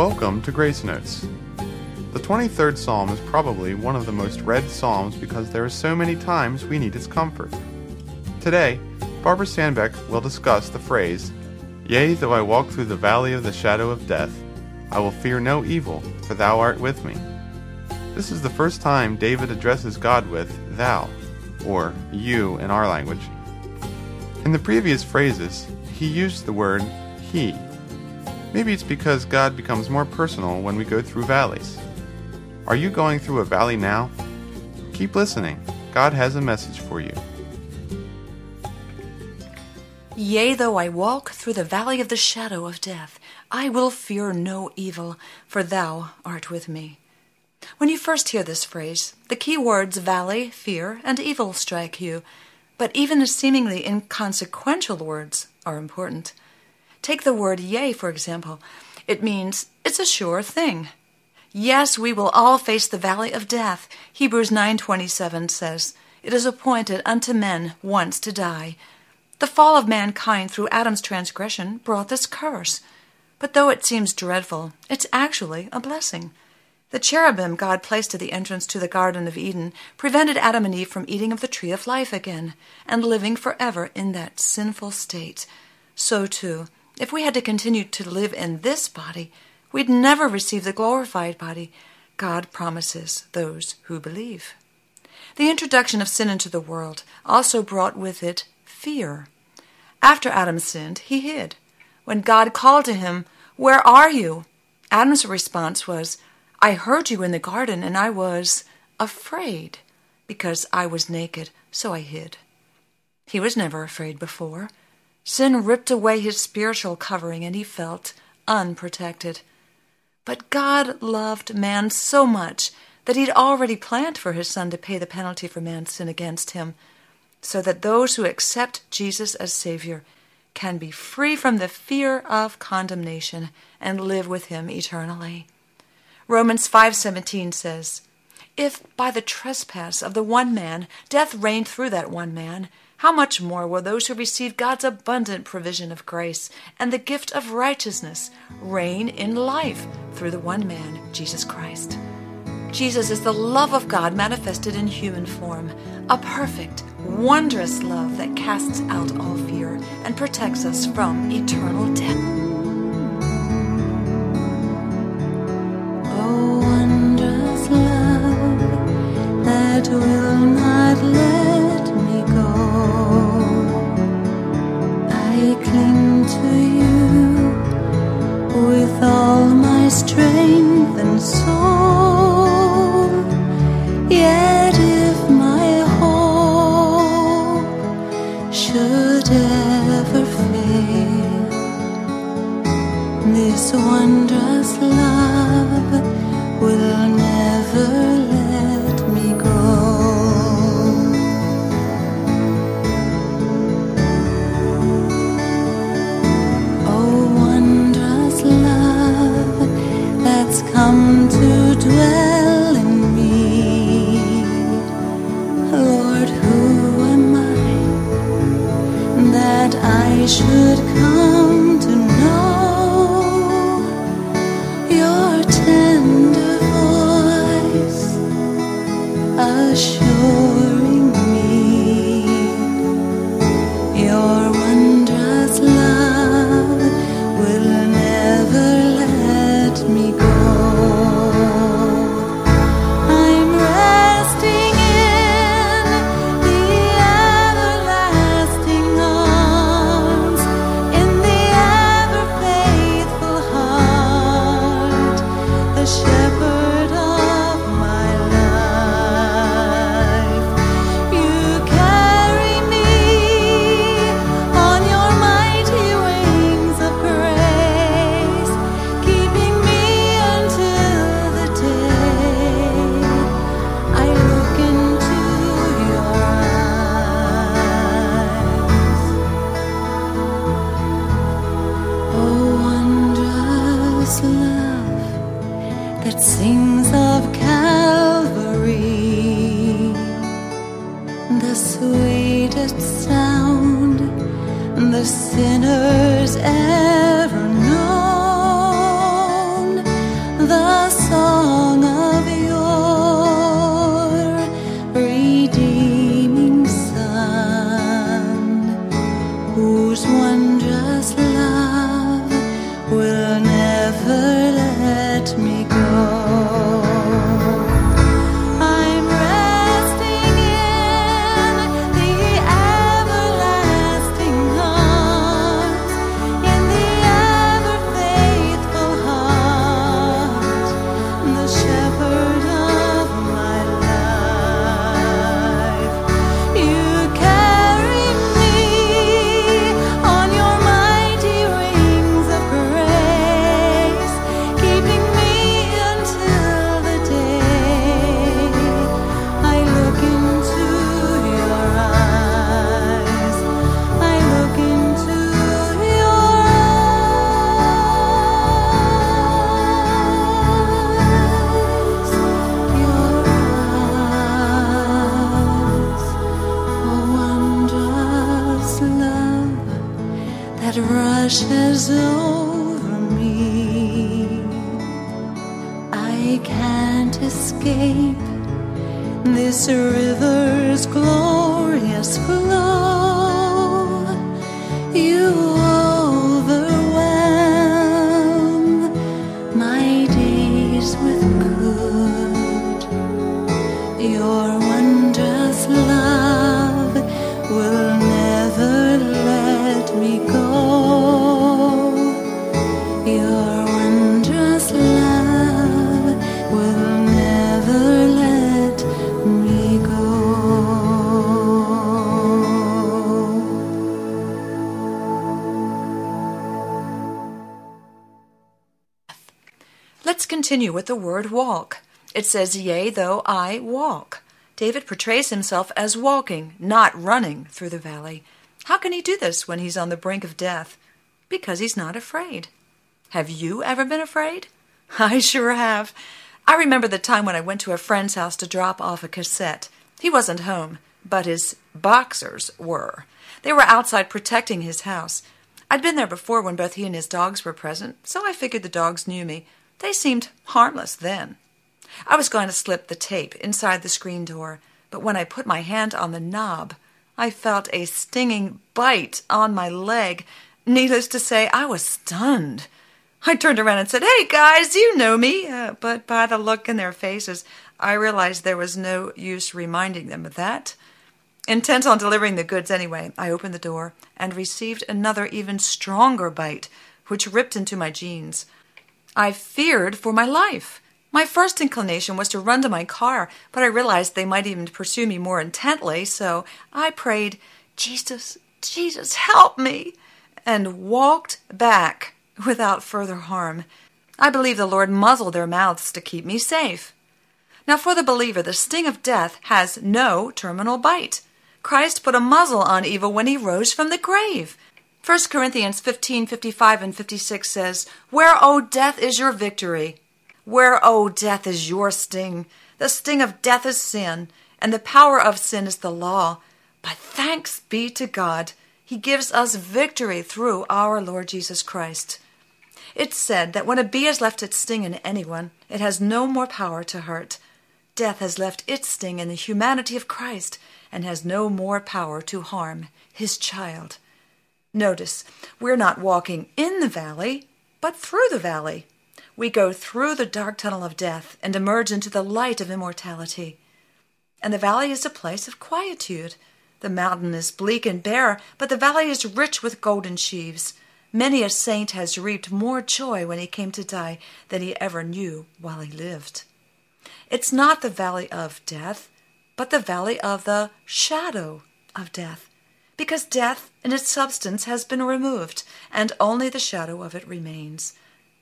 Welcome to Grace Notes. The 23rd Psalm is probably one of the most read Psalms because there are so many times we need its comfort. Today, Barbara Sandbeck will discuss the phrase, Yea, though I walk through the valley of the shadow of death, I will fear no evil, for thou art with me. This is the first time David addresses God with thou, or you in our language. In the previous phrases, he used the word he. Maybe it's because God becomes more personal when we go through valleys. Are you going through a valley now? Keep listening. God has a message for you. Yea, though I walk through the valley of the shadow of death, I will fear no evil, for thou art with me. When you first hear this phrase, the key words valley, fear, and evil strike you, but even the seemingly inconsequential words are important. Take the word yea, for example. It means it's a sure thing. Yes, we will all face the valley of death. Hebrews 9:27 says, "It is appointed unto men once to die." The fall of mankind through Adam's transgression brought this curse. But though it seems dreadful, it's actually a blessing. The cherubim God placed at the entrance to the Garden of Eden prevented Adam and Eve from eating of the tree of life again and living forever in that sinful state. So, too, if we had to continue to live in this body, we'd never receive the glorified body God promises those who believe. The introduction of sin into the world also brought with it fear. After Adam sinned, he hid. When God called to him, Where are you? Adam's response was, I heard you in the garden, and I was afraid, because I was naked, so I hid. He was never afraid before. Sin ripped away his spiritual covering, and he felt unprotected. But God loved man so much that he'd already planned for his son to pay the penalty for man's sin against him, so that those who accept Jesus as Savior can be free from the fear of condemnation and live with him eternally. Romans 5:17 says, "If by the trespass of the one man death reigned through that one man, how much more will those who receive God's abundant provision of grace and the gift of righteousness reign in life through the one man, Jesus Christ? Jesus is the love of God manifested in human form, a perfect, wondrous love that casts out all fear and protects us from eternal death. Oh, wondrous love that will not let strength to dwell in me. Lord, who am I that I should come of Calvary, the sweetest sound the sinners ever that rushes over me. I can't escape this river's glorious flow. Continue with the word walk. It says, Yea, though I walk. David portrays himself as walking, not running through the valley. How can he do this when he's on the brink of death? Because he's not afraid. Have you ever been afraid? I sure have. I remember the time when I went to a friend's house to drop off a cassette. He wasn't home, but his boxers were. They were outside protecting his house. I'd been there before when both he and his dogs were present, so I figured the dogs knew me. They seemed harmless then. I was going to slip the tape inside the screen door, but when I put my hand on the knob, I felt a stinging bite on my leg. Needless to say, I was stunned. I turned around and said, Hey guys, you know me. Uh, but by the look in their faces, I realized there was no use reminding them of that. Intent on delivering the goods anyway, I opened the door and received another even stronger bite, which ripped into my jeans. I feared for my life. My first inclination was to run to my car, but I realized they might even pursue me more intently, so I prayed, Jesus, Jesus, help me, and walked back without further harm. I believe the Lord muzzled their mouths to keep me safe. Now, for the believer, the sting of death has no terminal bite. Christ put a muzzle on evil when he rose from the grave. 1 Corinthians 15 55 and 56 says, Where, O death, is your victory? Where, O death, is your sting? The sting of death is sin, and the power of sin is the law. But thanks be to God, He gives us victory through our Lord Jesus Christ. It's said that when a bee has left its sting in anyone, it has no more power to hurt. Death has left its sting in the humanity of Christ and has no more power to harm His child. Notice, we're not walking in the valley, but through the valley. We go through the dark tunnel of death and emerge into the light of immortality. And the valley is a place of quietude. The mountain is bleak and bare, but the valley is rich with golden sheaves. Many a saint has reaped more joy when he came to die than he ever knew while he lived. It's not the valley of death, but the valley of the shadow of death, because death in its substance has been removed, and only the shadow of it remains.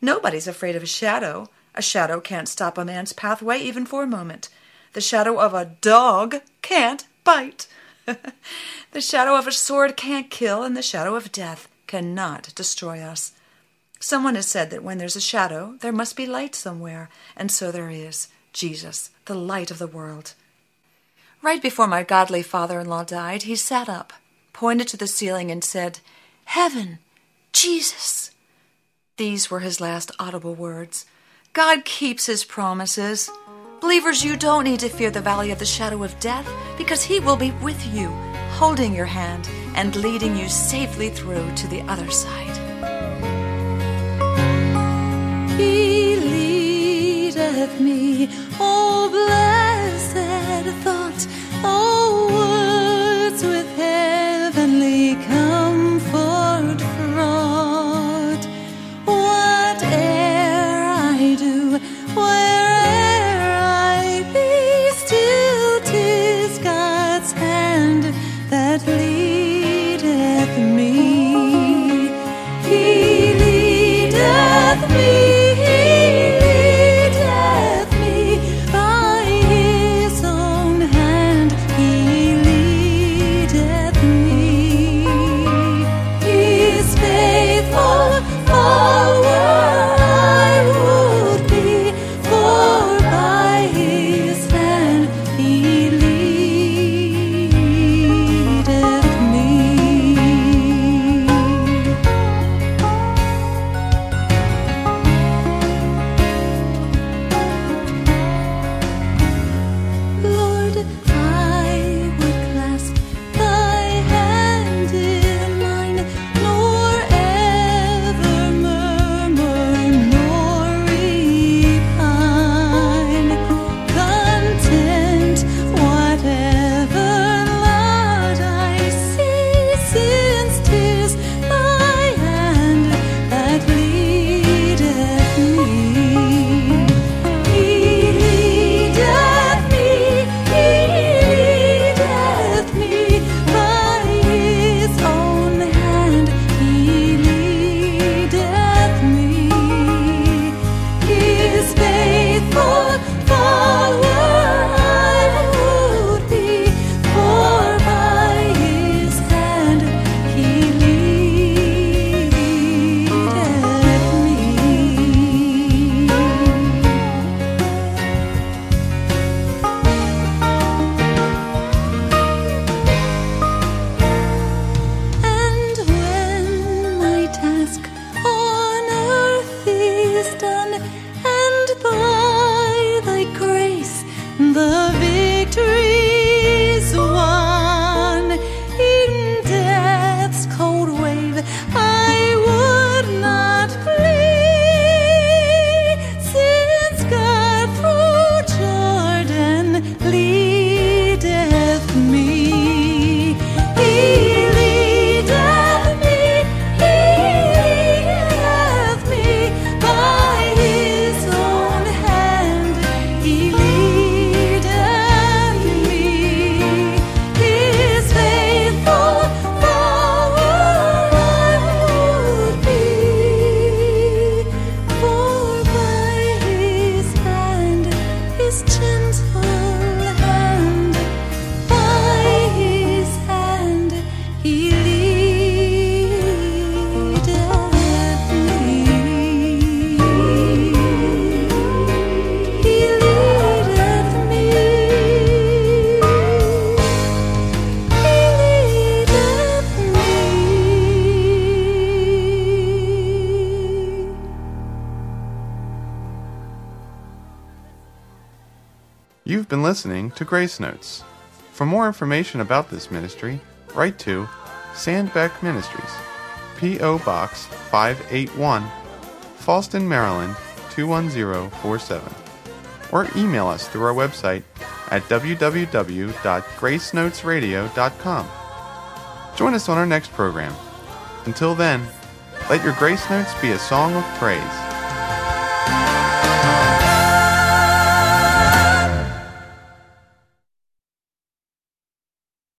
Nobody's afraid of a shadow. A shadow can't stop a man's pathway even for a moment. The shadow of a dog can't bite. the shadow of a sword can't kill, and the shadow of death cannot destroy us. Someone has said that when there's a shadow, there must be light somewhere, and so there is. Jesus, the light of the world. Right before my godly father in law died, he sat up, pointed to the ceiling, and said, Heaven, Jesus. These were his last audible words. God keeps his promises. Believers, you don't need to fear the valley of the shadow of death because he will be with you, holding your hand and leading you safely through to the other side. He leadeth me, listening to Grace Notes. For more information about this ministry, write to Sandbeck Ministries, P.O. Box 581, Fallston, Maryland 21047, or email us through our website at www.gracenotesradio.com. Join us on our next program. Until then, let your Grace Notes be a song of praise.